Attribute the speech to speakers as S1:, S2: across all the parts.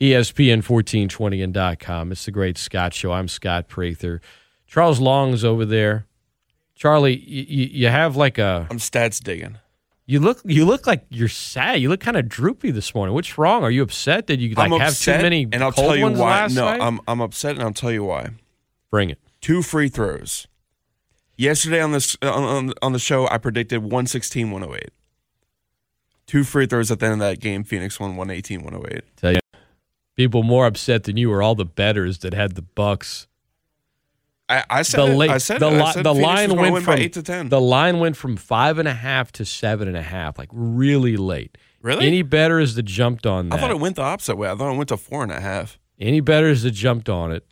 S1: ESPN 1420 and .com. It's the Great Scott Show. I'm Scott Prather. Charles Long's over there. Charlie, you, you have like a
S2: I'm stats digging.
S1: you look you look like you're sad. You look kind of droopy this morning. What's wrong? Are you upset that you like
S2: I'm
S1: have
S2: upset,
S1: too many
S2: and I'll
S1: cold
S2: tell you
S1: ones
S2: why.
S1: last
S2: No,
S1: night?
S2: I'm I'm upset, and I'll tell you why.
S1: Bring it.
S2: Two free throws. Yesterday on this on, on, on the show, I predicted 116, 108. Two free throws at the end of that game. Phoenix won 118, 108.
S1: Tell you, people more upset than you are all the betters that had the Bucks.
S2: I, I said
S1: The late,
S2: I said
S1: the,
S2: it. I said
S1: the line went from
S2: eight to ten.
S1: The line went from five and a half to seven and a half, like really late.
S2: Really?
S1: Any betters that jumped on
S2: I thought it went the opposite way. I thought it went to four and a half.
S1: Any betters that jumped on it?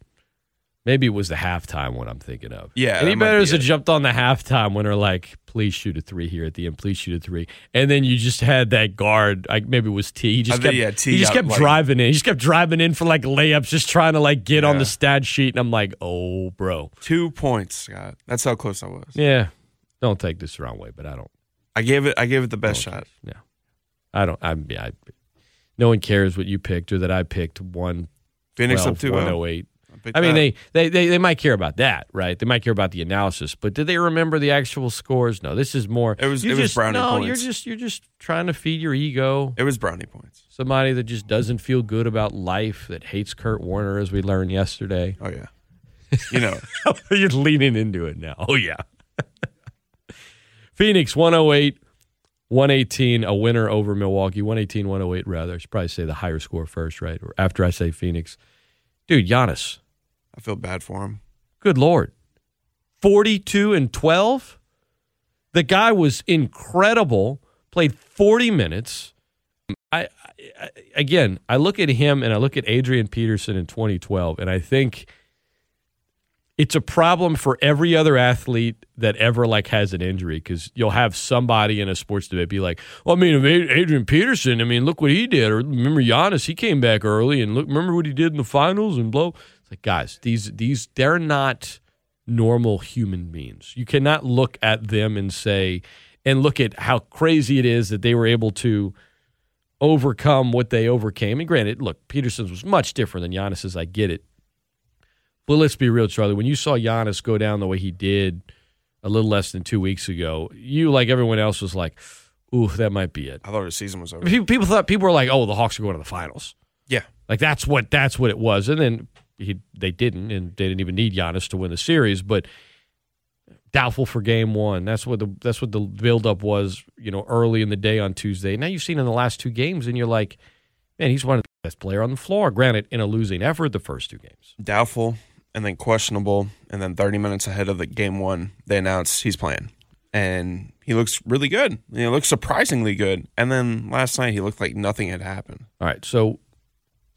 S1: Maybe it was the halftime one I'm thinking of.
S2: Yeah,
S1: Any betters that jumped on the halftime when are like, please shoot a three here at the end, please shoot a three, and then you just had that guard, like maybe it was T. He just
S2: I
S1: kept,
S2: think, yeah, T
S1: he just kept
S2: like-
S1: driving in. He just kept driving in for like layups, just trying to like get on the stat sheet, and I'm like, oh, bro,
S2: Two points, Scott. That's how close I was.
S1: yeah. Don't take this the wrong way, but I don't.
S2: I gave it. I gave it the best shot.
S1: Yeah, I don't. I'm. Yeah, I, no one cares what you picked or that I picked one
S2: Phoenix up
S1: 12,
S2: two.
S1: 108.
S2: Picked
S1: I mean,
S2: that.
S1: they, they, they, they might care about that, right? They might care about the analysis, but did they remember the actual scores? No, this is more.
S2: It was- it was
S1: just,
S2: brownie
S1: No,
S2: points.
S1: you're just you're just trying to feed your ego.
S2: It was brownie points.
S1: Somebody that just doesn't feel good about life, that hates Kurt Warner, as we learned yesterday.
S2: Oh yeah. You know,
S1: you're leaning into it now. Oh yeah. Phoenix 108, 118, a winner over Milwaukee. 118, 108 rather. I should probably say the higher score first, right? Or after I say Phoenix. Dude, Giannis.
S2: I feel bad for him.
S1: Good lord. 42 and 12. The guy was incredible. Played 40 minutes. I, I again, I look at him and I look at Adrian Peterson in 2012 and I think it's a problem for every other athlete that ever like has an injury because you'll have somebody in a sports debate be like, "Well, I mean, Adrian Peterson, I mean, look what he did." Or remember Giannis, he came back early and look, remember what he did in the finals and blow. It's like, guys, these these they're not normal human beings. You cannot look at them and say, and look at how crazy it is that they were able to overcome what they overcame. And granted, look, Peterson's was much different than Giannis's. I get it. But let's be real, Charlie. When you saw Giannis go down the way he did a little less than two weeks ago, you, like everyone else, was like, ooh, that might be it.
S2: I thought his season was over.
S1: People, people thought people were like, oh, the Hawks are going to the finals.
S2: Yeah.
S1: Like that's what that's what it was. And then he, they didn't, and they didn't even need Giannis to win the series. But doubtful for game one. That's what the that's what the buildup was. You know, early in the day on Tuesday. Now you've seen in the last two games, and you're like, man, he's one of the best player on the floor. Granted, in a losing effort, the first two games.
S2: Doubtful, and then questionable, and then 30 minutes ahead of the game one, they announce he's playing, and he looks really good. He looks surprisingly good. And then last night he looked like nothing had happened.
S1: All right, so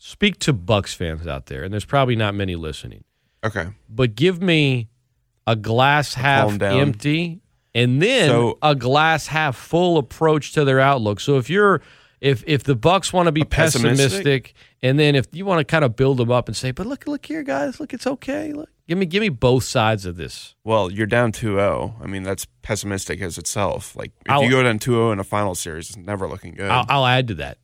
S1: speak to Bucks fans out there, and there's probably not many listening.
S2: Okay.
S1: but give me a glass half empty and then
S2: So-
S1: a glass half full approach to their outlook. So if you're if if the Bucks want to be
S2: pessimistic?
S1: pessimistic, and then if you want to kind of build them up and say, but look, look here, guys, look, it's okay. Look, give me give me both sides of this.
S2: Well, you're down 2-0. I mean, that's pessimistic as itself. Like if
S1: I'll-
S2: you go down 2-0 in a final series, it's never looking good.
S1: I'll, I'll add to that.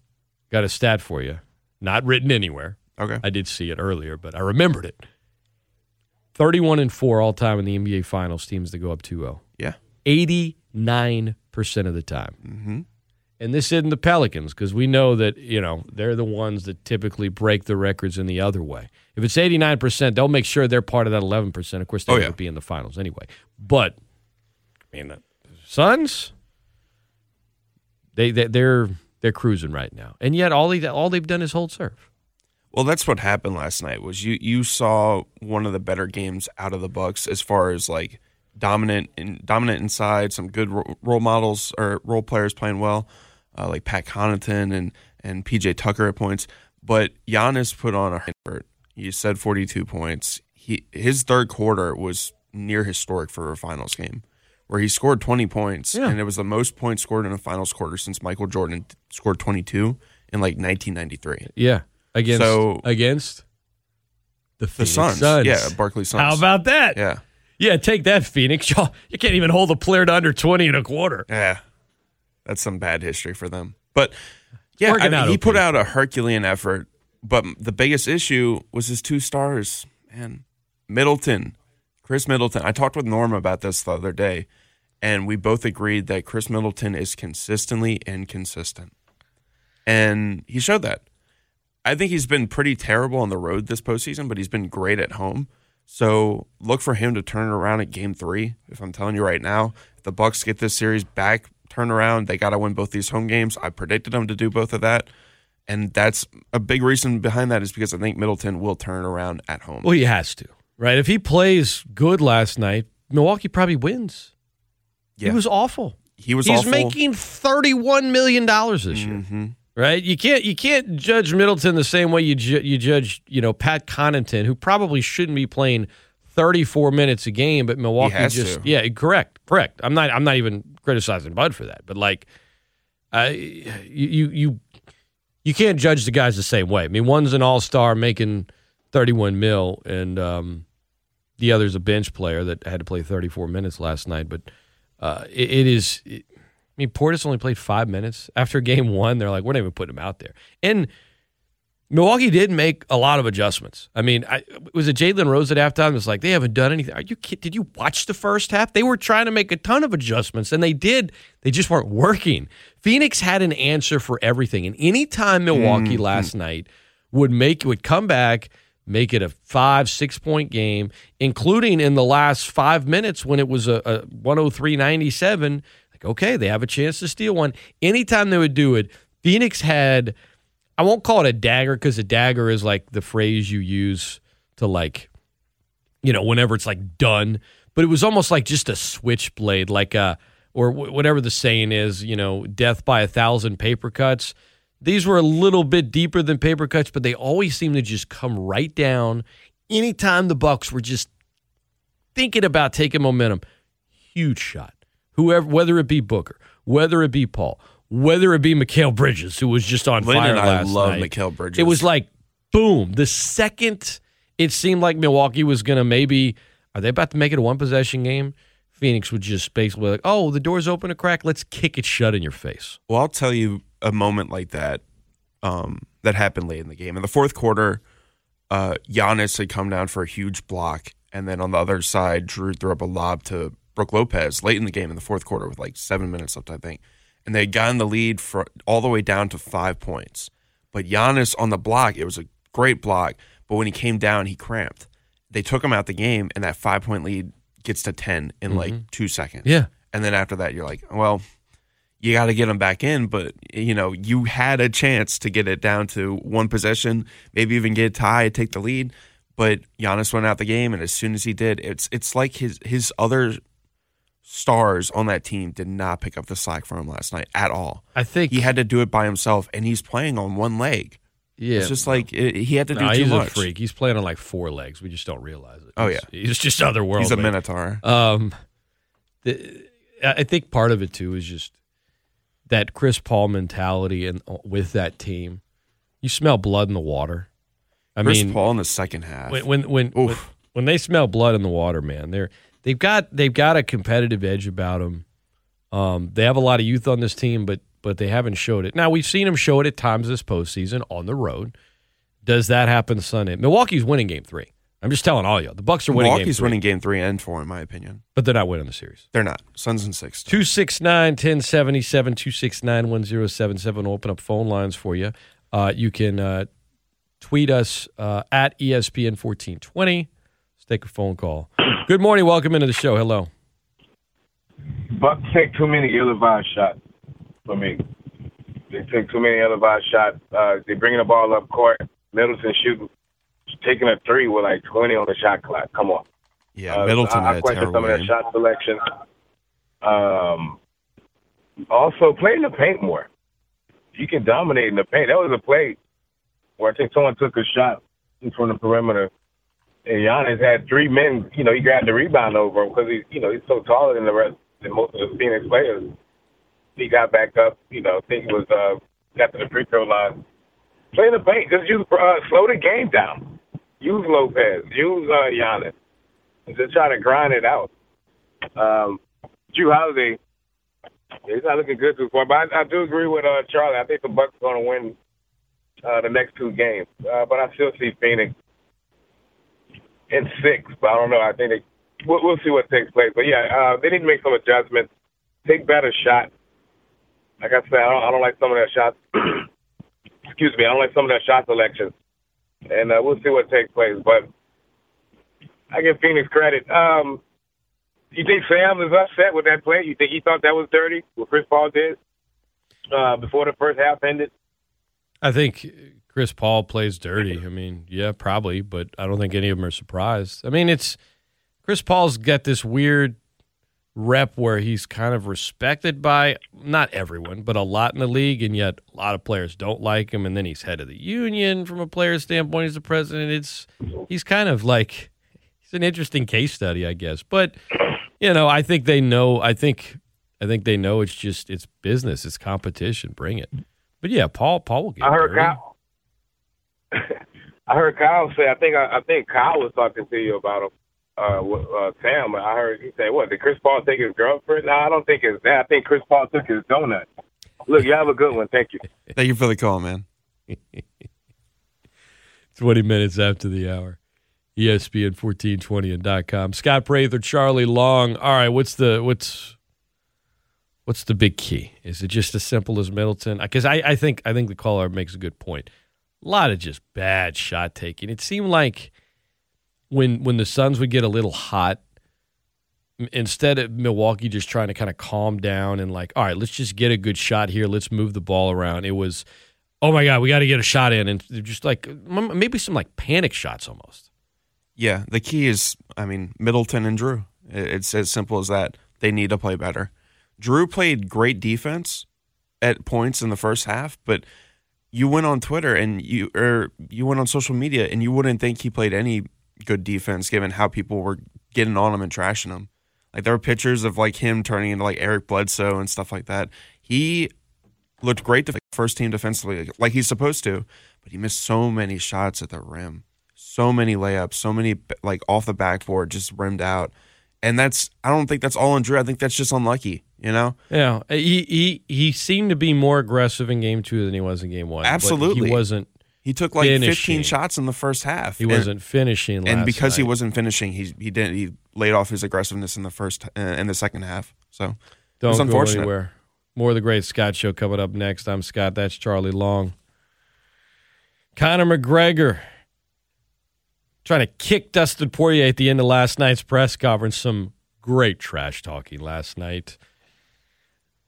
S1: Got a stat for you, not written anywhere.
S2: okay.
S1: I did see it earlier, but I remembered it. 31 and 4 all time in the NBA Finals teams that go up 2-0.
S2: Yeah.
S1: 89% of the time. Mm-hmm. And this isn't the Pelicans because we know that, you know, they're the ones that typically break the records in the other way. If it's 89%, they'll make sure they're part of that 11%. Of course, they
S2: Oh,
S1: would
S2: yeah.
S1: be in the finals anyway. But, I mean, the Suns, they, they, they're they're cruising right now. And yet all, they, all they've done is hold serve.
S2: Well, that's what happened last night. Was you you saw one of the better games out of the Bucks as far as like dominant in dominant inside, some good ro- role models or role players playing well, uh, like Pat Connaughton and and PJ Tucker at points. But Giannis put on a effort. You said forty two points. He his third quarter was near historic for a finals game, where he scored twenty points,
S1: Yeah.
S2: and it was the most points scored in a finals quarter since Michael Jordan scored twenty two in like nineteen ninety three.
S1: Yeah. Against
S2: So-
S1: against the,
S2: The
S1: Phoenix
S2: Suns, yeah, Barkley Suns.
S1: How about that?
S2: Yeah.
S1: Yeah, take that, Phoenix. Y'all, you can't even hold a player to under 20 in a quarter.
S2: Yeah, that's some bad history for them. But yeah, I mean, he
S1: okay.
S2: put out a Herculean effort But the biggest issue was his two stars, man. Middleton, Khris Middleton. I talked with Norm about this the other day, and we both agreed that Khris Middleton is consistently inconsistent. And he showed that. I think he's been pretty terrible on the road this postseason, but he's been great at home. So look for him to turn around at game three. If I'm telling you right now, if the Bucks get this series back, turn around, they got to win both these home games. I predicted them to do both of that. And that's a big reason behind that is because I think Middleton will turn around at home.
S1: Well, he has to, right? If he plays good last night, Milwaukee probably wins.
S2: Yeah.
S1: He was awful.
S2: he was
S1: He's
S2: awful.
S1: making thirty-one million dollars this year,
S2: Mhm.
S1: right? You can't you can't judge Middleton the same way you ju- you judge you know Pat Connaughton, who probably shouldn't be playing thirty-four minutes a game, but Milwaukee just
S2: to.
S1: yeah, correct, correct. I'm not I'm not even criticizing Bud for that, but like, uh, you you you you can't judge the guys the same way. I mean, one's an all-star making thirty-one mil, and um, the other's a bench player that had to play thirty-four minutes last night, but. Uh, it, it is. It, I mean, Portis only played five minutes after game one. They're like, we're not even putting him out there. And Milwaukee did make a lot of adjustments. I mean, I, was it Jalen Rose at halftime? It's like they haven't done anything. Are you kid? Did you watch the first half? They were trying to make a ton of adjustments, and they did. They just weren't working. Phoenix had an answer for everything, and anytime Milwaukee last night would make would come back, make it a five six point game, including in the last five minutes when it was a, a 103-97. Like okay, they have a chance to steal one. Anytime they would do it, Phoenix had. I won't call it a dagger because a dagger is like the phrase you use to like, you know, whenever it's like done. But it was almost like just a switchblade, like a or wh- whatever the saying is, you know, death by a thousand paper cuts. These were a little bit deeper than paper cuts, but they always seem to just come right down. Anytime the Bucks were just thinking about taking momentum, huge shot. Whoever, whether it be Booker, whether it be Paul, whether it be Mikal Bridges, who was just on
S2: Lynn
S1: fire
S2: and I love
S1: night.
S2: Mikal Bridges.
S1: It was like boom. The second it seemed like Milwaukee was going to maybe are they about to make it a one possession game? Phoenix would just basically like, oh, the door's open a crack. Let's kick it shut in your face.
S2: Well, I'll tell you a moment like that um, that happened late in the game. In the fourth quarter, uh, Giannis had come down for a huge block, and then on the other side, Jrue threw up a lob to Brook Lopez late in the game in the fourth quarter with like seven minutes left, I think. And they had gotten the lead for all the way down to five points. But Giannis on the block, it was a great block, but when he came down, he cramped. They took him out the game, and that five point lead gets to 10 in like two seconds.
S1: Yeah.
S2: And then after that, you're like, well, you got to get them back in. But, you know, you had a chance to get it down to one possession, maybe even get a tie, take the lead. But Giannis went out the game, and as soon as he did, it's it's like his his other stars on that team did not pick up the slack for him last night at all.
S1: I think
S2: He had to do it by himself, and he's playing on one leg.
S1: yeah.
S2: It's just like it, he had to do
S1: no,
S2: too
S1: he's
S2: much.
S1: a freak. He's playing on like four legs. We just don't realize it.
S2: Oh,
S1: He's- he's just other otherworldly.
S2: He's a minotaur.
S1: Um, the, I think part of it too is just that Chris Paul mentality and with that team, you smell blood in the water. I
S2: Chris
S1: mean,
S2: Paul in the second half.
S1: when when when, when when they smell blood in the water, man, they're they've got they've got a competitive edge about them. Um, they have a lot of youth on this team, but but they haven't showed it. Now we've seen them show it at times this postseason on the road. Does that happen Sunday? Milwaukee's winning Game Three. I'm just telling all y'all. The Bucks are winning Game
S2: Milwaukee's
S1: Three,
S2: winning game three and four, in my opinion.
S1: but they're not winning the series.
S2: They're not. Suns and six.
S1: 269 1077 269 1077 We'll open up phone lines for you. Uh, you can uh, tweet us uh, at ESPN 1420. Let's take a phone call. Good morning. Welcome into the show. Hello.
S3: Bucks take too many ill-advised shots for me. They take too many ill-advised shots. Uh, they bringing the ball up court. Middleton shooting, taking a three with like 20 on the shot clock. Come on.
S2: Yeah,
S3: Uh,
S2: Middleton
S3: I,
S2: had
S3: I
S2: a
S3: question some of
S2: game.
S3: shot selection. Um, also, play in the paint more. You can dominate in the paint. That was a play where I think someone took a shot from the perimeter, and Giannis had three men. You know, he grabbed the rebound over him because he's you know, he's so taller than the rest than most of the Phoenix players. He got back up. You know, I think he was uh, got to the free throw line. Play in the paint. Just use uh, slow the game down. Use Lopez. Use uh, Giannis. Just try to grind it out. Um, Jrue Holiday, he's not looking good too far. But I, I do agree with uh, Charlie. I think the Bucks are going to win uh, the next two games. Uh, but I still see Phoenix in six. But I don't know. I think they, we'll, we'll see what takes place. But yeah, uh, they need to make some adjustments. Take better shots. Like I said, I don't, I don't like some of their shots. Excuse me, I don't like some of their shot selections. And uh, we'll see what takes place. But I give Phoenix credit. Um, you think Sam is upset with that play? You think he thought that was dirty? What Chris Paul did uh, before the first half ended?
S1: I think Chris Paul plays dirty. I mean, yeah, probably, but I don't think any of them are surprised. I mean, it's Chris Paul's got this weird rep where he's kind of respected by not everyone, but a lot in the league, and yet a lot of players don't like him. And then he's head of the union from a player standpoint. He's the president. It's he's kind of like he's an interesting case study, I guess. But you know, I think they know. I think I think they know it's just it's business, it's competition. Bring it. But yeah, Paul Paul will get.
S3: I heard
S1: dirty.
S3: Kyle. I heard Kyle say. I think I, I think Kyle was talking to you about him. Uh, uh, Sam. I heard he say, "What did Chris Paul take his girlfriend?" No, I don't think it's that. I think Chris Paul took his donut. Look, you have a good one. Thank you.
S2: Thank you for the call, man.
S1: 20 minutes after the hour. ESPN 1420 and dot .com. Scott Prather, Charlie Long. All right, what's the what's what's the big key? Is it just as simple as Middleton? Because I, I think I think the caller makes a good point. A lot of just bad shot taking. It seemed like when when the Suns would get a little hot, instead of Milwaukee just trying to kind of calm down and like, all right, let's just get a good shot here. Let's move the ball around. It was, oh my god, we got to get a shot in, and just like maybe some like panic shots almost.
S2: Yeah, the key is, I mean, Middleton and Jrue. It's as simple as that. They need to play better. Jrue played great defense at points in the first half, but you went on Twitter and you or you went on social media and you wouldn't think he played any good defense given how people were getting on him and trashing him. Like there were pictures of like him turning into like Eric Bledsoe and stuff like that. He looked great def- first team defensively like he's supposed to, but he missed so many shots at the rim so many layups, so many like off the backboard, just rimmed out. And that's I don't think that's all on Jrue. I think that's just unlucky, you know?
S1: Yeah, he he he seemed to be more aggressive in game two than he was in game one.
S2: Absolutely.
S1: he wasn't.
S2: He took like
S1: Finishing.
S2: 15 shots in the first half.
S1: He
S2: And-
S1: wasn't finishing.
S2: and because he wasn't finishing, he he didn't he laid off his aggressiveness in the first uh, in the second half. So
S1: Don't go
S2: unfortunate.
S1: anywhere. More of the Great Scott Show coming up next. I'm Scott. That's Charlie Long. Conor McGregor trying to kick Dustin Poirier at the end of last night's press conference. Some great trash talking last night.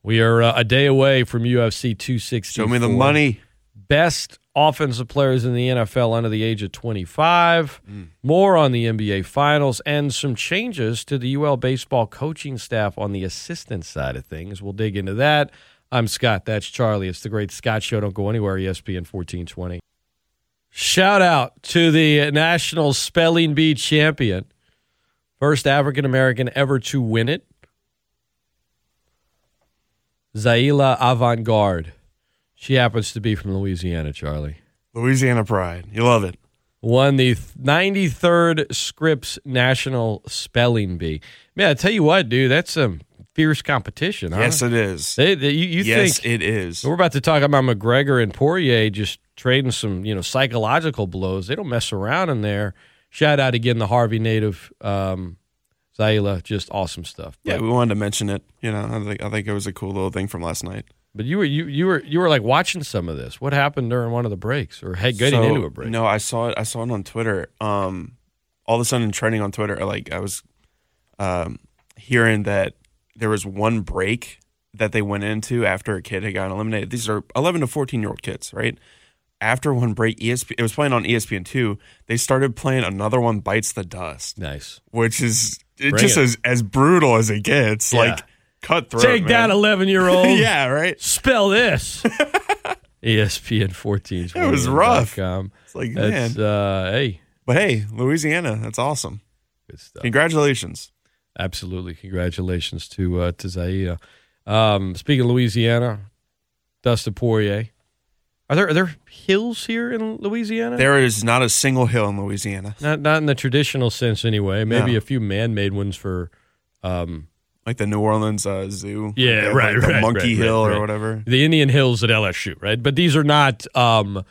S1: We are uh, a day away from UFC 260.
S2: show me the money.
S1: Best offensive players in the NFL under the age of 25. More on the NBA Finals and some changes to the UL baseball coaching staff on the assistant side of things. We'll dig into that. I'm Scott. That's Charlie. It's the Great Scott Show. Don't go anywhere. ESPN 1420. Shout out to the national spelling bee champion, first African American ever to win it, Zaila Avant Garde. She happens to be from Louisiana, Charlie.
S2: Louisiana pride. You love it.
S1: Won the 93rd Scripps National Spelling Bee. Man, I tell you what, dude, that's some fierce competition. Huh?
S2: Yes, it is.
S1: They, they- you, you
S2: yes,
S1: think
S2: it is.
S1: we're about to talk about McGregor and Poirier just trading some, you know, psychological blows. They don't mess around in there. Shout out again the Harvey native, um, Zaila. Just awesome stuff.
S2: Yeah, we wanted to mention it. You know, I think I think it was a cool little thing from last night.
S1: But you were you you were you were like watching some of this. What happened during one of the breaks or hey, getting
S2: So,
S1: into a break?
S2: No, I saw it. I saw it on Twitter. Um, all of a sudden, trending on Twitter, like I was um, hearing that there was one break that they went into after a kid had gotten eliminated. These are 11 to 14 year old kids, right? After one break, ESP, it was playing on ESPN two. They started playing another one bites the dust,
S1: Nice.
S2: which is it
S1: Bring
S2: just
S1: it.
S2: as as brutal as it gets.
S1: Yeah.
S2: Like cutthroat.
S1: Take
S2: man.
S1: that, eleven year old.
S2: yeah, right.
S1: Spell this. ESPN 14.
S2: It was rough.
S1: Com.
S2: It's like man,
S1: uh, hey,
S2: but hey, Louisiana, that's awesome.
S1: good stuff.
S2: Congratulations.
S1: Absolutely, congratulations to uh, to Zaila. Um, speaking of Louisiana, Dustin Poirier. Are there are there hills here in Louisiana?
S2: There is not a single hill in Louisiana.
S1: not not in the traditional sense anyway. Maybe
S2: No.
S1: a few man made ones for um,
S2: like the New Orleans uh, Zoo.
S1: Yeah,
S2: have,
S1: right,
S2: like the
S1: right,
S2: Monkey
S1: right,
S2: Hill
S1: right,
S2: or whatever.
S1: the Indian Hills at LSU, right? But these are not um,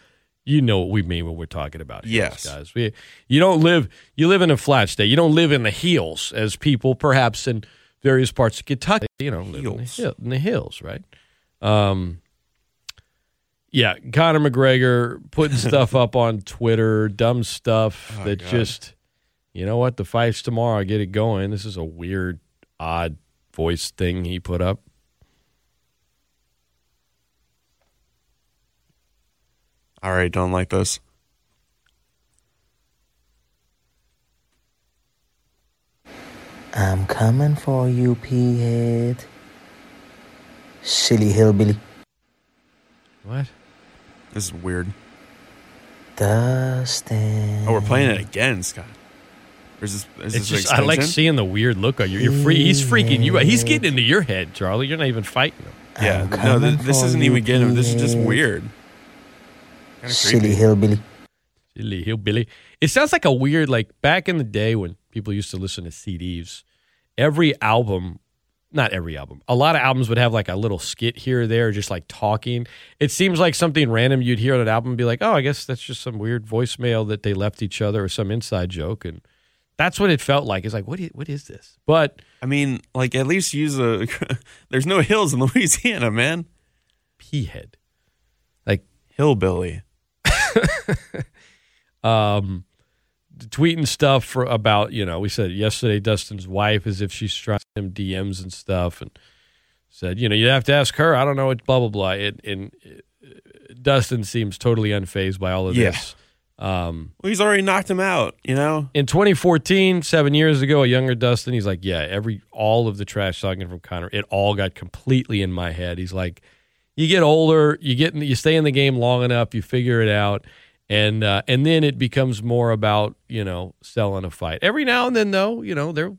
S1: You know what we mean when we're talking about hills,
S2: Yes.
S1: guys. We, you don't live you live in a flat state. You don't live in the hills as people perhaps in various parts of Kentucky. You know, live in the,
S2: Hills.
S1: hill, in the hills, right? Um, yeah, Conor McGregor putting stuff up on Twitter, dumb stuff
S2: Oh,
S1: that
S2: God.
S1: just, you know what, the fight's tomorrow. Get it going. This is a weird, odd voice thing he put up.
S2: All right, don't like this.
S4: I'm coming for you, P-head. Silly hillbilly.
S1: What?
S2: This is weird.
S4: Dustin.
S2: Oh, we're playing it again, Scott. Or is this, is
S1: It's
S2: this
S1: just I like seeing the weird look on you. You're free. He's freaking you. out. He's getting into your head, Charlie. You're not even fighting him.
S2: Yeah,
S4: I'm
S2: no,
S4: coming
S2: th- this isn't even getting. Him. This is just weird. Kind of
S4: Silly
S2: creepy.
S4: hillbilly.
S1: Silly hillbilly. It sounds like a weird, like back in the day when people used to listen to CDs. Every album, not every album, a lot of albums would have like a little skit here or there, just like talking. It seems like something random you'd hear on an album and be like, oh, I guess that's just some weird voicemail that they left each other or some inside joke. And that's what it felt like. It's like, what is, what is this? But
S2: I mean, like at least use a. there's no hills in Louisiana, man.
S1: P head. Like,
S2: Hillbilly.
S1: um, tweeting stuff for, about you know we said yesterday Dustin's wife as if she's trying him DMs and stuff and said you know you have to ask her I don't know what blah blah blah it, and uh, Dustin seems totally unfazed by all of
S2: Yeah.
S1: this. Um,
S2: Well, he's already knocked him out. You know.
S1: in 2014, seven years ago, a younger Dustin, he's like, yeah, every all of the trash talking from Conor, it all got completely in my head. He's like, you get older, you get in, you stay in the game long enough, you figure it out, and uh, and then it becomes more about you know selling a fight. Every now and then, though, you know they're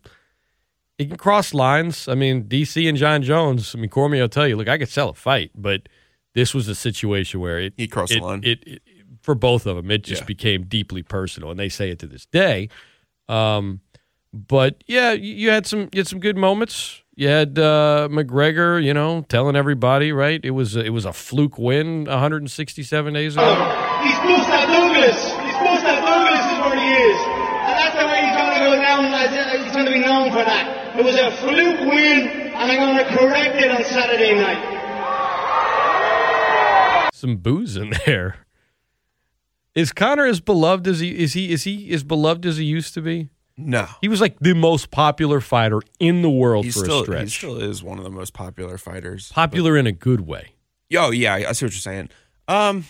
S1: it can cross lines. I mean, DC and Jon Jones. I mean, Cormier will tell you, look, I could sell a fight, but this was a situation where it
S2: He crossed
S1: it,
S2: the line.
S1: It, it for both of them, it just
S2: Yeah.
S1: became deeply personal, and they say it to this day. Um, but yeah, you, you had some you had some good moments. You had uh, McGregor, you know, telling everybody, right? It was it was a fluke win 167 days ago.
S5: He's supposed to have Douglas. He's supposed to have Douglas is where he is. And that's the way he's going to go down. He's going to be known for that. It was a fluke win, and I'm going to correct it on Saturday night.
S1: Some booze in there. Is Conor as beloved as he is he is he as beloved as he used to be?
S2: No.
S1: He was like the most popular fighter in the world
S2: He's
S1: for
S2: still
S1: a stretch.
S2: he still is one of the most popular fighters.
S1: popular in a good way.
S2: Yo, yeah, I see what you're saying. Um,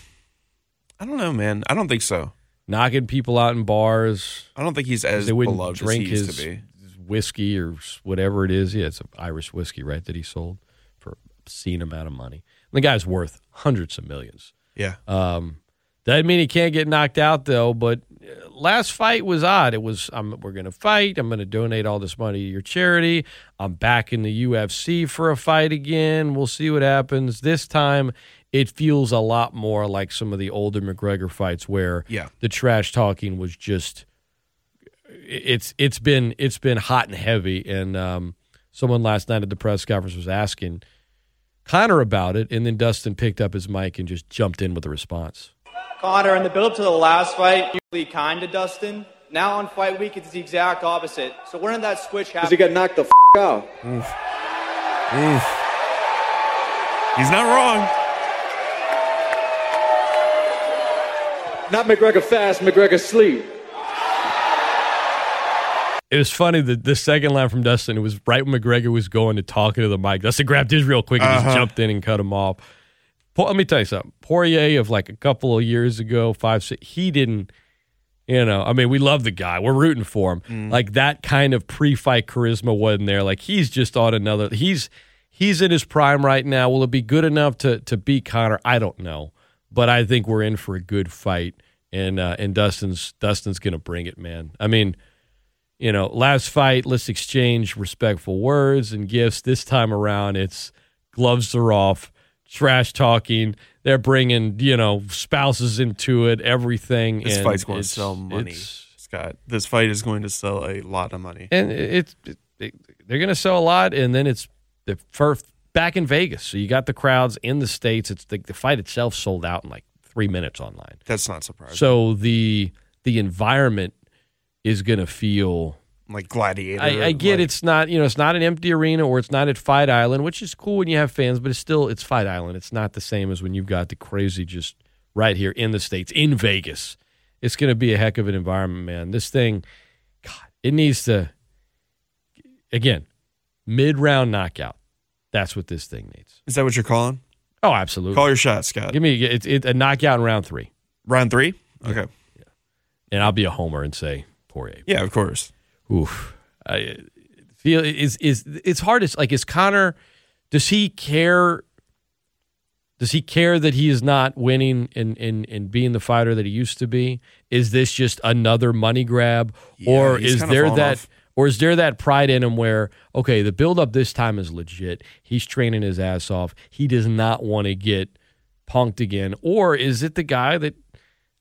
S2: I don't know, man. I don't think so.
S1: Knocking people out in bars.
S2: I don't think he's as
S1: they wouldn't
S2: beloved
S1: drink
S2: as he used
S1: his,
S2: to be.
S1: whiskey or whatever it is. Yeah, it's Irish whiskey, right? That he sold for obscene amount of money. And the guy's worth hundreds of millions.
S2: Yeah.
S1: Um, doesn't mean he can't get knocked out though. But uh, last fight was odd. It was I'm, we're going to fight. I'm going to donate all this money to your charity. I'm back in the UFC for a fight again. We'll see what happens this time. It feels a lot more like some of the older McGregor fights where
S2: Yeah.
S1: the trash talking was just it's it's been it's been hot and heavy and um, someone last night at the press conference was asking Conor about it and then Dustin picked up his mic and just jumped in with a response.
S6: Conor, in the build up to the last fight, you really kind to Dustin. Now on fight week, it's the exact opposite. So when did that switch happen?
S7: He got knocked the f- out.
S2: He's not wrong.
S7: Not McGregor fast, McGregor sleep.
S1: It was funny that the second line from Dustin, it was right when McGregor was going to talking to the mic. Dustin grabbed his real quick and just uh-huh. jumped in and cut him off. Let me tell you something. Poirier of like a couple of years ago, five, six, he didn't, you know, I mean, we love the guy. We're rooting for him. Like that kind of pre-fight charisma wasn't there. Like he's just on another, he's, he's in his prime right now. Will it be good enough to, to beat Conor? I don't know. But I think we're in for a good fight. And, uh, and Dustin's, Dustin's going to bring it, man. I mean, you know, last fight, let's exchange respectful words and gifts. This time around, it's gloves are off, trash talking. They're bringing, you know, spouses into it, everything.
S2: This fight's going to sell money, Scott. This fight is going to sell a lot of money.
S1: and it's it, they're going to sell a lot, and then it's the first back in Vegas. So you got the crowds in the states. It's the, the fight itself sold out in like three minutes online.
S2: That's not surprising.
S1: So the the environment is going to feel.
S2: Like gladiator.
S1: I, I get
S2: like-
S1: it's not you know it's not an empty arena or it's not at Fight Island, which is cool when you have fans, but it's still it's Fight Island. It's not the same as when you've got the crazy just right here in the states in Vegas. It's going to be a heck of an environment, man. This thing, God, it needs to. Again, mid round knockout. That's what this thing needs.
S2: Is that what you're calling?
S1: Oh, absolutely.
S2: Call your shot, Scott.
S1: Give me it's it, a knockout in round three,
S2: Round three. Okay. Yeah.
S1: and I'll be a homer and say Poirier.
S2: Yeah, of course.
S1: Oof. I feel is is it's hard. It's like is Conor? Does he care? Does he care that he is not winning and and and being the fighter that he used to be? Is this just another money grab,
S2: Yeah,
S1: or is there that?
S2: off.
S1: Or is there that pride in him where, okay, the build up this time is legit. He's training his ass off. He does not want to get punked again. Or is it the guy that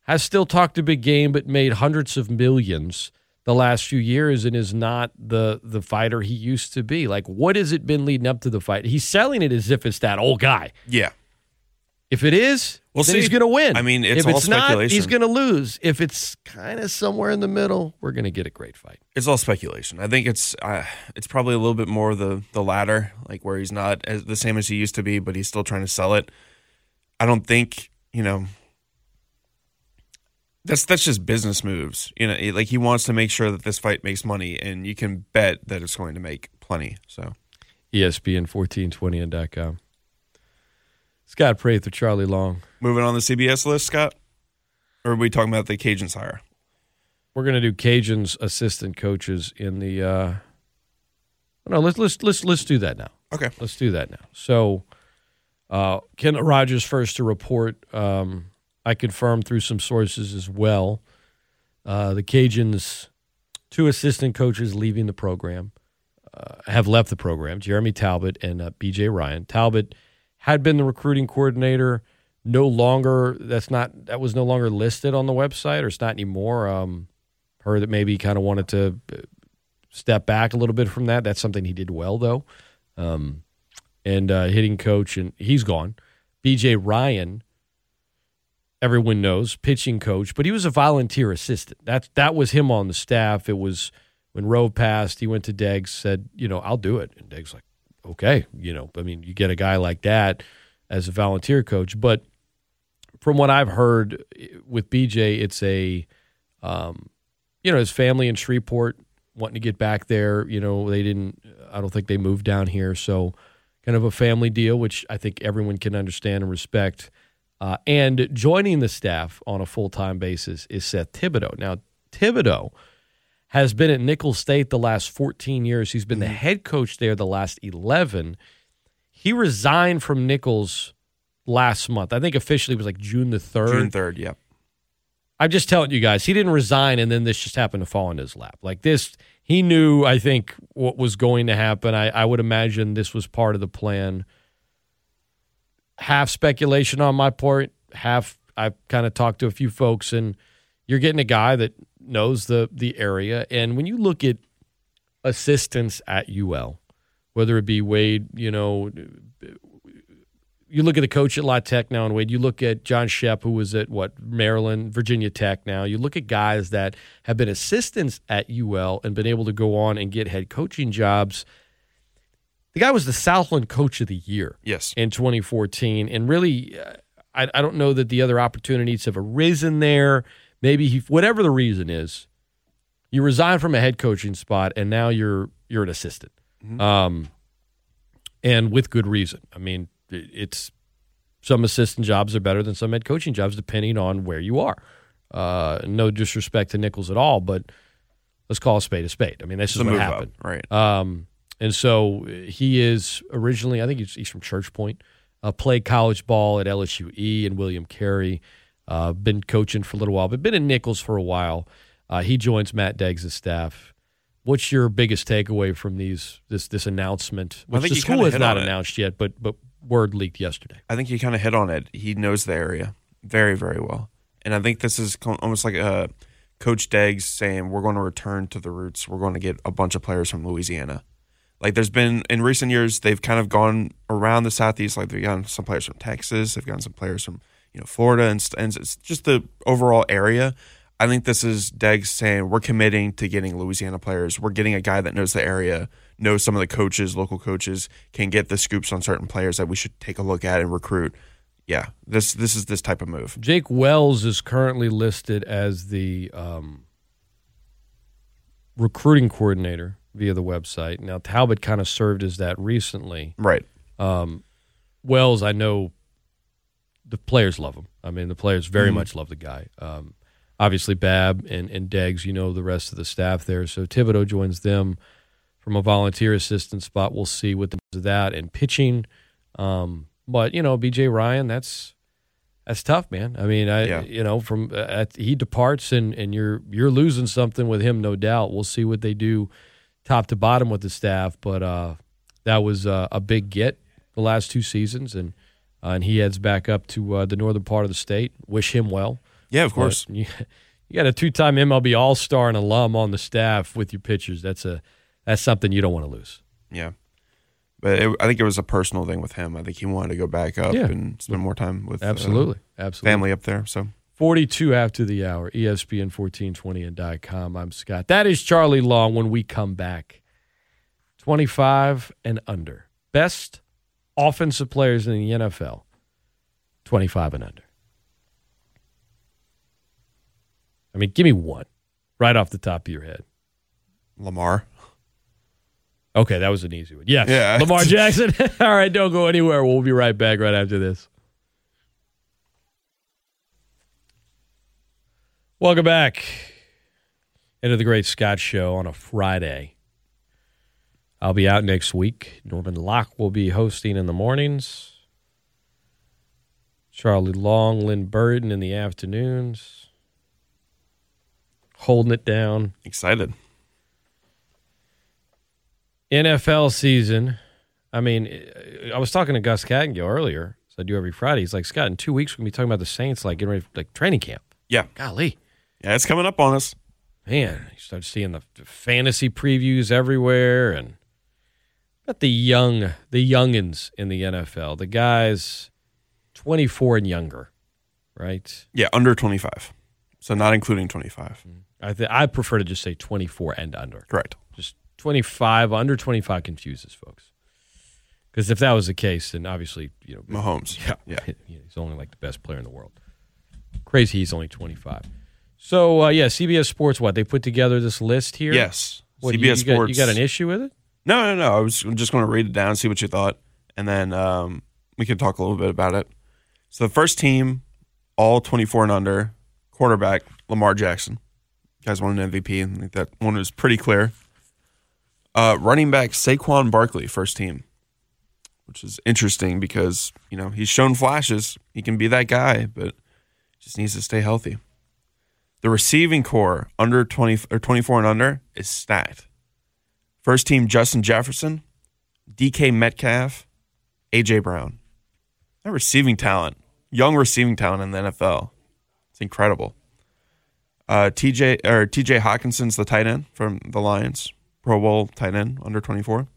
S1: has still talked a big game but made hundreds of millions the last few years and is not the the fighter he used to be? Like, what has it been leading up to the fight? He's selling it as if it's that old guy.
S2: Yeah.
S1: If it is,
S2: We'll see.
S1: he's going to win.
S2: I mean, it's
S1: if
S2: all
S1: it's not, he's going to lose. If it's kind of somewhere in the middle, we're going to get a great fight.
S2: It's all speculation. I think it's uh, it's probably a little bit more the the latter, like where he's not as, the same as he used to be, but he's still trying to sell it. I don't think you know. That's that's just business moves, you know. Like he wants to make sure that this fight makes money, and you can bet that it's going to make plenty. So
S1: ESPN 1420 and dot .com. Scott Prath with Charlie Long.
S2: moving on the CBS list, Scott, or are we talking about the Cajuns hire?
S1: We're going to do Cajun's assistant coaches in the. Uh, no, let's let's let's let's do that now.
S2: Okay,
S1: Let's do that now. So, uh, Ken Rogers first to report. Um, I confirmed through some sources as well. Uh, the Cajuns, two assistant coaches leaving the program, uh, have left the program. Jeremy Talbot and uh, B.J. Ryan. Talbot had been the recruiting coordinator. No longer. That's not. That was no longer listed on the website, or it's not anymore. Um, heard that maybe kind of wanted to uh, step back a little bit from that. That's something he did well, though um, and uh, hitting coach, and he's gone. B.J. Ryan, everyone knows, pitching coach, but he was a volunteer assistant. That that was him on the staff. It was when Rove passed, he went to Deggs, said, you know, I'll do it, and Deggs like, okay, you know, I mean, you get a guy like that as a volunteer coach, but from what I've heard with BJ, it's a, um, you know, his family in Shreveport wanting to get back there. You know, they didn't. I don't think they moved down here, so kind of a family deal, which I think everyone can understand and respect. Uh, and joining the staff on a full time basis is Seth Thibodeaux. Now, Thibodeaux has been at Nicholls State the last 14 years. He's been the head coach there the last 11. He resigned from Nicholls last month. I think officially it was like June the 3rd.
S2: June third. Yeah,
S1: I'm just telling you guys, he didn't resign and then this just happened to fall in his lap. Like this, he knew, I think, what was going to happen. I, I would imagine this was part of the plan. Half speculation on my part, half I've kind of talked to a few folks, and you're getting a guy that knows the the area. And when you look at assistants at UL, whether it be Wade, you know, you look at the coach at La Tech now and Wade, you look at John Shep, who was at what, Maryland, Virginia Tech now. You look at guys that have been assistants at UL and been able to go on and get head coaching jobs. The guy was the Southland Coach of the Year
S2: yes.
S1: in 2014. And really, uh, I, I don't know that the other opportunities have arisen there. Maybe he, whatever the reason is, you resign from a head coaching spot and now you're you're an assistant, um, and with good reason. I mean, it's some assistant jobs are better than some head coaching jobs depending on where you are. Uh, no disrespect to Nicholls at all, but let's call a spade a spade. I mean, this
S2: It's
S1: is what happened.
S2: up, right?
S1: Um, and so he is originally, I think he's, he's from Church Point, uh, played college ball at LSUE and William Carey. Uh, been coaching for a little while, but been in Nicholls for a while. Uh, he joins Matt Deggs' staff. What's your biggest takeaway from these this this announcement? Which the school has not
S2: on it.
S1: announced yet, but but word leaked yesterday.
S2: I think he kind of hit on it. He knows the area very, very well, and I think this is almost like a Coach Deggs saying we're going to return to the roots. We're going to get a bunch of players from Louisiana. Like there's been in recent years, they've kind of gone around the southeast. Like they've gotten some players from Texas, they've gotten some players from you know Florida and, and it's just the overall area. I think this is Deggs saying we're committing to getting Louisiana players. We're getting a guy that knows the area, knows some of the coaches, local coaches, can get the scoops on certain players that we should take a look at and recruit. Yeah, this this is this type of move.
S1: Jake Wells is currently listed as the um, recruiting coordinator via the website. Now Talbot kind of served as that recently.
S2: Right.
S1: Um, Wells, I know the players love him. I mean, the players very
S2: Mhm.
S1: much love the guy. Um, obviously, Bab and, and Deggs, you know the rest of the staff there. So Thibodeaux joins them from a volunteer assistant spot. We'll see what the of that and pitching. Um, but you know, BJ Ryan, that's that's tough, man. I mean, I
S2: Yeah.
S1: you know from uh, at, he departs and and you're you're losing something with him, no doubt. We'll see what they do top to bottom with the staff, but uh, that was uh, a big get the last two seasons, and uh, and he heads back up to uh, the northern part of the state. Wish him well.
S2: Yeah, of course.
S1: But You, you got a two-time MLB All-Star and alum on the staff with your pitchers. That's a that's something you don't want to lose.
S2: Yeah. But it, I think it was a personal thing with him. I think he wanted to go back up
S1: Yeah.
S2: and spend more time with uh,
S1: Absolutely, absolutely.
S2: family up there. So
S1: 42 after the hour, ESPN 1420 and .com. I'm Scott. That is Charlie Long when we come back. 25 and under. Best offensive players in the NFL, 25 and under. I mean, give me one right off the top of your head.
S2: Lamar.
S1: Okay, that was an easy one. Yes.
S2: Yeah.
S1: Lamar Jackson. All right, don't go anywhere. We'll be right back right after this. Welcome back into the Great Scott Show on a Friday. I'll be out next week. Norman Locke will be hosting in the mornings. Charlie Long, Lynn Burden in the afternoons. Holding it down.
S2: Excited.
S1: NFL season. I mean, I was talking to Gus Kattengell earlier, as I do every Friday. He's like, Scott, in two weeks we're gonna be talking about the Saints, like getting ready for like training camp.
S2: Yeah.
S1: Golly,
S2: Yeah, it's coming up on us.
S1: man, you start seeing the, fantasy previews everywhere, and but the young, the youngins in the NFL, the guys twenty four and younger, right?
S2: Yeah, under 25. So not including 25. Mm-hmm.
S1: I th- I prefer to just say twenty four and under.
S2: Correct.
S1: Just 25, under 25 confuses folks. Because if that was the case, then obviously, you know,
S2: Mahomes.
S1: yeah,
S2: Yeah.
S1: he's only like the best player in the world. Crazy, he's only 25. So, uh, yeah, CBS Sports, what? They put together this list here?
S2: Yes.
S1: What,
S2: CBS
S1: you, you got,
S2: Sports.
S1: you got an issue with it?
S2: No, no, no. I was just going to read it down, see what you thought, and then um, we can talk a little bit about it. So the first team, all 24 and under, quarterback Lamar Jackson. You guys won an MVP. I think that one was pretty clear. Uh, running back Saquon Barkley, first team, which is interesting because you know he's shown flashes. He can be that guy, but just needs to stay healthy. The receiving corps under 20 or 24 and under is stacked. First team Justin Jefferson, DK Metcalf, AJ Brown. That receiving talent, young receiving talent in the NFL. It's incredible. Uh, TJ or TJ Hockenson's the tight end from the Lions, Pro Bowl tight end under 24.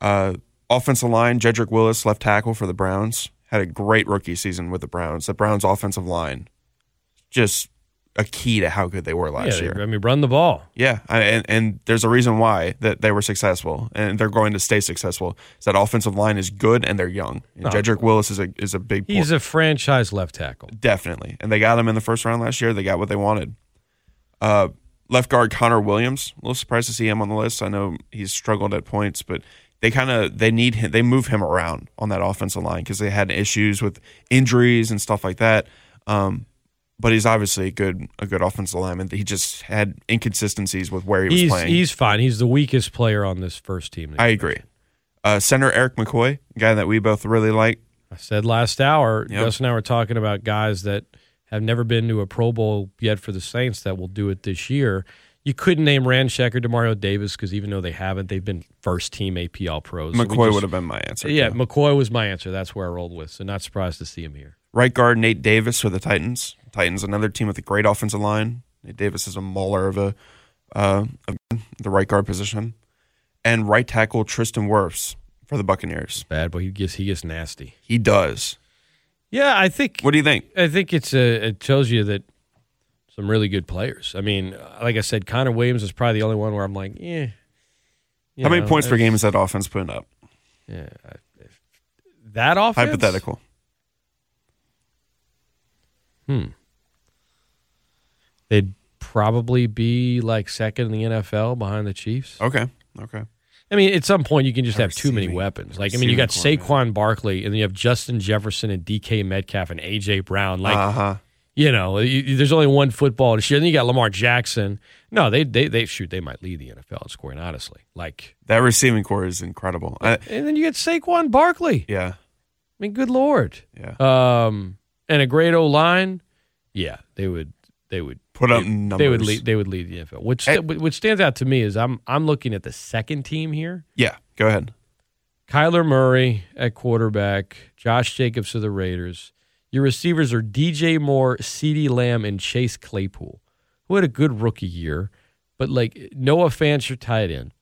S2: Uh, offensive line, Jedrick Willis, left tackle for the Browns, had a great rookie season with the Browns. The Browns offensive line, just a key to how good they were last
S1: yeah,
S2: year.
S1: I mean, run the ball.
S2: Yeah, I- and and there's a reason why that they were successful, and they're going to stay successful. Is that offensive line is good and they're young. And
S1: No.
S2: Jedrick Willis is a is a big
S1: He's
S2: por-
S1: a franchise left tackle.
S2: definitely, and they got him in the first round last year. They got what they wanted. Uh, left guard Connor Williams. A little surprised to see him on the list. I know he's struggled at points, but they kind of they need him. They move him around on that offensive line because they had issues with injuries and stuff like that. Um, but he's obviously a good a good offensive lineman. He just had inconsistencies with where he was
S1: He's
S2: playing.
S1: he's fine. He's the weakest player on this first team.
S2: I agree. Uh, center Erik McCoy, guy that we both really like.
S1: I said last hour,
S2: Yep.
S1: Gus and I were talking about guys that have never been to a Pro Bowl yet for the Saints that will do it this year. You couldn't name Ramczyk or Demario Davis because even though they haven't, they've been first team APL pros. So
S2: McCoy
S1: just-
S2: would have been my answer.
S1: Yeah,
S2: too.
S1: McCoy was my answer. That's where I rolled with. So not surprised to see him here.
S2: Right guard Nate Davis for the Titans. Titans, another team with a great offensive line. Nate Davis is a mauler of a uh, of the right guard position, and right tackle Tristan Wirfs for the Buccaneers.
S1: Bad, but he gets he gets nasty.
S2: He does.
S1: Yeah, I think.
S2: What do you think?
S1: I think it's a, it tells you that some really good players. I mean, like I said, Connor Williams is probably the only one where I'm like, yeah. you
S2: How many points per
S1: it's-
S2: game is that offense putting up?
S1: Yeah, I- that offense.
S2: Hypothetical.
S1: Hmm. They'd probably be like second in the NFL behind the Chiefs.
S2: Okay. Okay.
S1: I mean, at some point you can just have too many weapons. Like, I mean, you got Saquon Barkley, and then you have Justin Jefferson and DK Metcalf and AJ Brown. Like,
S2: uh huh.
S1: you know, you, there's only one football to shoot. Then you got Lamar Jackson. No, they they they shoot. They might lead the NFL in scoring. Honestly, like,
S2: That receiving corps is incredible. I,
S1: and then you get Saquon Barkley.
S2: yeah.
S1: I mean, good lord.
S2: Yeah.
S1: Um, and a great O line. Yeah, they would. They would
S2: Put up
S1: they,
S2: numbers.
S1: They would lead. They would lead the NFL. Which
S2: Hey.
S1: which stands out to me is I'm I'm looking at the second team here.
S2: Yeah. Go ahead.
S1: Kyler Murray at quarterback, Josh Jacobs of the Raiders. Your receivers are DJ Moore, CeeDee Lamb, and Chase Claypool, who had a good rookie year, but like Noah Fant, your tight end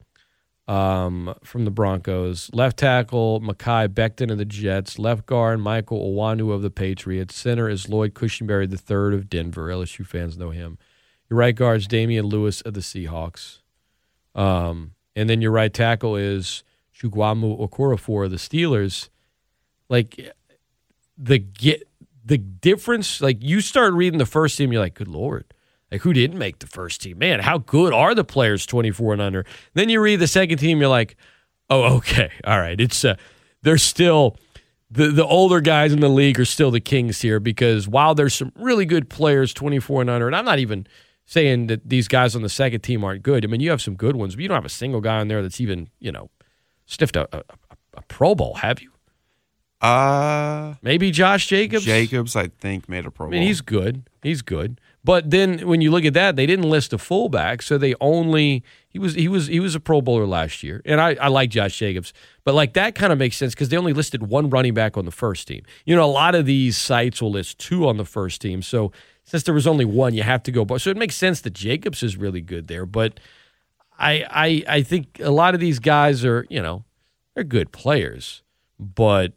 S1: um, from the Broncos. Left tackle, Mekhi Becton of the Jets. Left guard, Michael Onwenu of the Patriots. Center is Lloyd Cushenberry the third of Denver. LSU fans know him. Your right guard is Damien Lewis of the Seahawks. Um, and then your right tackle is Chukwuma Okorafor of the Steelers. Like the get the difference, like you start reading the first team, you're like, good lord. Like who didn't make the first team? Man, how good are the players 24 and under? Then you read the second team, you're like, oh, okay, all right. It's uh, they're still the the older guys in the league are still the kings here because while there's some really good players 24 and under, and I'm not even saying that these guys on the second team aren't good. I mean, you have some good ones, but you don't have a single guy on there that's even you know sniffed a, a, a, Pro Bowl, have you?
S2: Uh,
S1: Maybe Josh Jacobs.
S2: Jacobs, I think, made a Pro
S1: I
S2: Bowl.
S1: mean, he's good. He's good. But then when you look at that, they didn't list a fullback, so they only he was he was he was a Pro Bowler last year, and I I like Josh Jacobs, but like that kind of makes sense because they only listed one running back on the first team. You know, a lot of these sites will list two on the first team, so since there was only one, you have to go. So it makes sense that Jacobs is really good there, but I I I think a lot of these guys are you know they're good players, but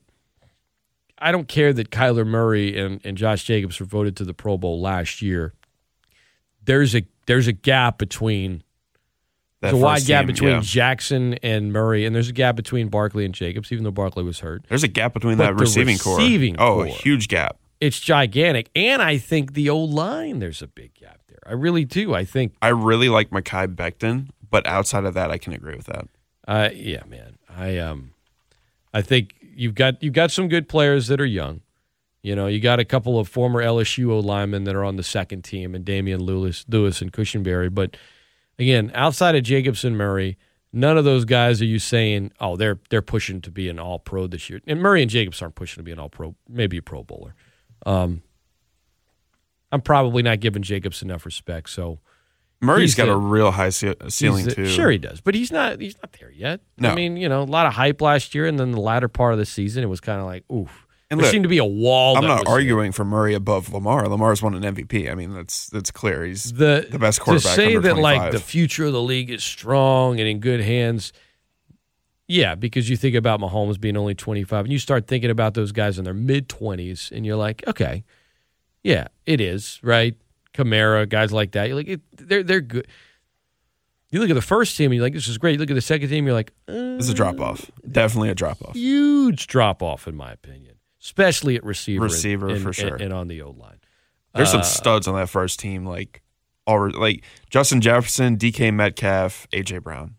S1: I don't care that Kyler Murray and, and Josh Jacobs were voted to the Pro Bowl last year. There's a there's a gap between
S2: That
S1: there's a wide gap
S2: team,
S1: between
S2: yeah.
S1: Jackson and Murray, and there's a gap between Barkley and Jacobs, even though Barkley was hurt.
S2: There's a gap between
S1: But
S2: that
S1: the
S2: receiving, corps.
S1: receiving
S2: Oh, a huge gap.
S1: It's gigantic. And I think the old line, there's a big gap there. I really do. I think
S2: I really like Mekhi Becton, but outside of that, I can agree with that.
S1: Uh, yeah, man. I um, I think you've got you've got some good players that are young. You know, you got a couple of former LSU O linemen that are on the second team, and Damien Lewis, Lewis and Cushenberry. But again, outside of Jacobson Murray, none of those guys are you saying, oh, they're they're pushing to be an All Pro this year. And Murray and Jacobs aren't pushing to be an All Pro, maybe a Pro Bowler. Um, I'm probably not giving Jacobs enough respect, so
S2: Murray's got
S1: a-
S2: a, real high ce- ceiling
S1: a-
S2: too.
S1: Sure, he does, but he's not. He's not there yet.
S2: No.
S1: I mean, you know, a lot of hype last year, and then the latter part of the season, it was kind of like, oof.
S2: And
S1: there
S2: look,
S1: seemed to be a wall.
S2: I'm not arguing for Murray above Lamar. Lamar's won an MVP. I mean, that's that's clear. He's
S1: the
S2: the best
S1: to
S2: quarterback
S1: say
S2: under
S1: that like the future of the league is strong and in good hands. Yeah, because you think about Mahomes being only 25, and you start thinking about those guys in their mid 20s, and you're like, okay, yeah, it is right. Kamara, guys like that, you're like, it, they're they're good. You look at the first team, and you're like, this is great. You look at the second team, you're like, uh,
S2: this is a drop off. Definitely a drop off.
S1: huge drop off, in my opinion, especially at receiver, and-
S2: Receiver,
S1: and,
S2: for sure.
S1: and, and on the O line.
S2: There's
S1: Uh,
S2: some studs on that first team, like already, like Justin Jefferson, DK Metcalf, AJ Brown.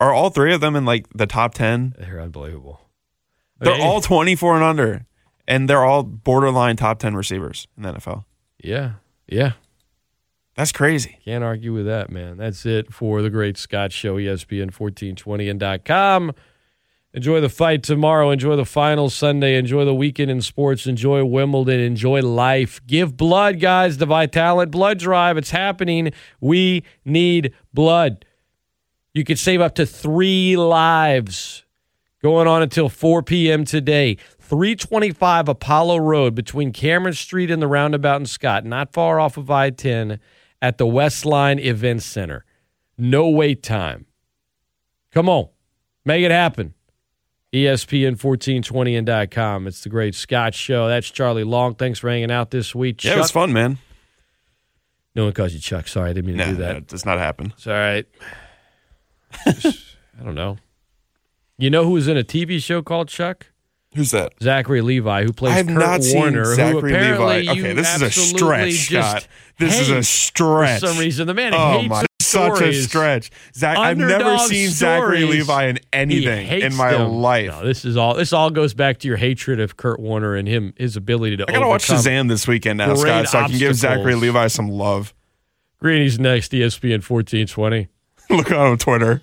S2: Are all three of them in like the top ten?
S1: They're unbelievable.
S2: They're all 24 and under, and they're all borderline top 10 receivers in the NFL.
S1: yeah, yeah.
S2: That's crazy.
S1: Can't argue with that, man. That's it for the Great Scott Show, ESPN 1420 and .com. Enjoy the fight tomorrow. Enjoy the final Sunday. Enjoy the weekend in sports. Enjoy Wimbledon. Enjoy life. Give blood, guys. The Vitalant Blood Drive. It's happening. We need blood. You could save up to three lives going on until 4 p.m. today. 325 Apollo Road between Cameron Street and the roundabout in Scott, not far off of I 10 at the Westline Event Center. No wait time. Come on, make it happen. E ESPN1420 and .com. It's the Great Scott Show. That's Charlie Long. Thanks for hanging out this week.
S2: Yeah, it was fun, man.
S1: No one calls you Chuck. Sorry, I didn't mean to
S2: No,
S1: do that.
S2: that does not happen.
S1: It's all right. Just- I don't know. You know who was in a TV show called Chuck?
S2: Who's that?
S1: Zachary Levi, who plays
S2: I have
S1: Kurt
S2: not
S1: Warner, who
S2: Zachary Levi. Okay, this is a stretch, Scott. This is a stretch.
S1: For some reason, the man
S2: Oh
S1: hates
S2: my, such a stretch. Zach, I've never seen Zachary. Levi in anything in my
S1: them.
S2: life.
S1: No, this is all. This all goes back to your hatred of Kurt Warner and him, his ability to.
S2: I gotta watch. Shazam this weekend now, Scott, so I can give Zachary. Levi some love.
S1: Greeny's next. ESPN fourteen twenty.
S2: Look on Twitter.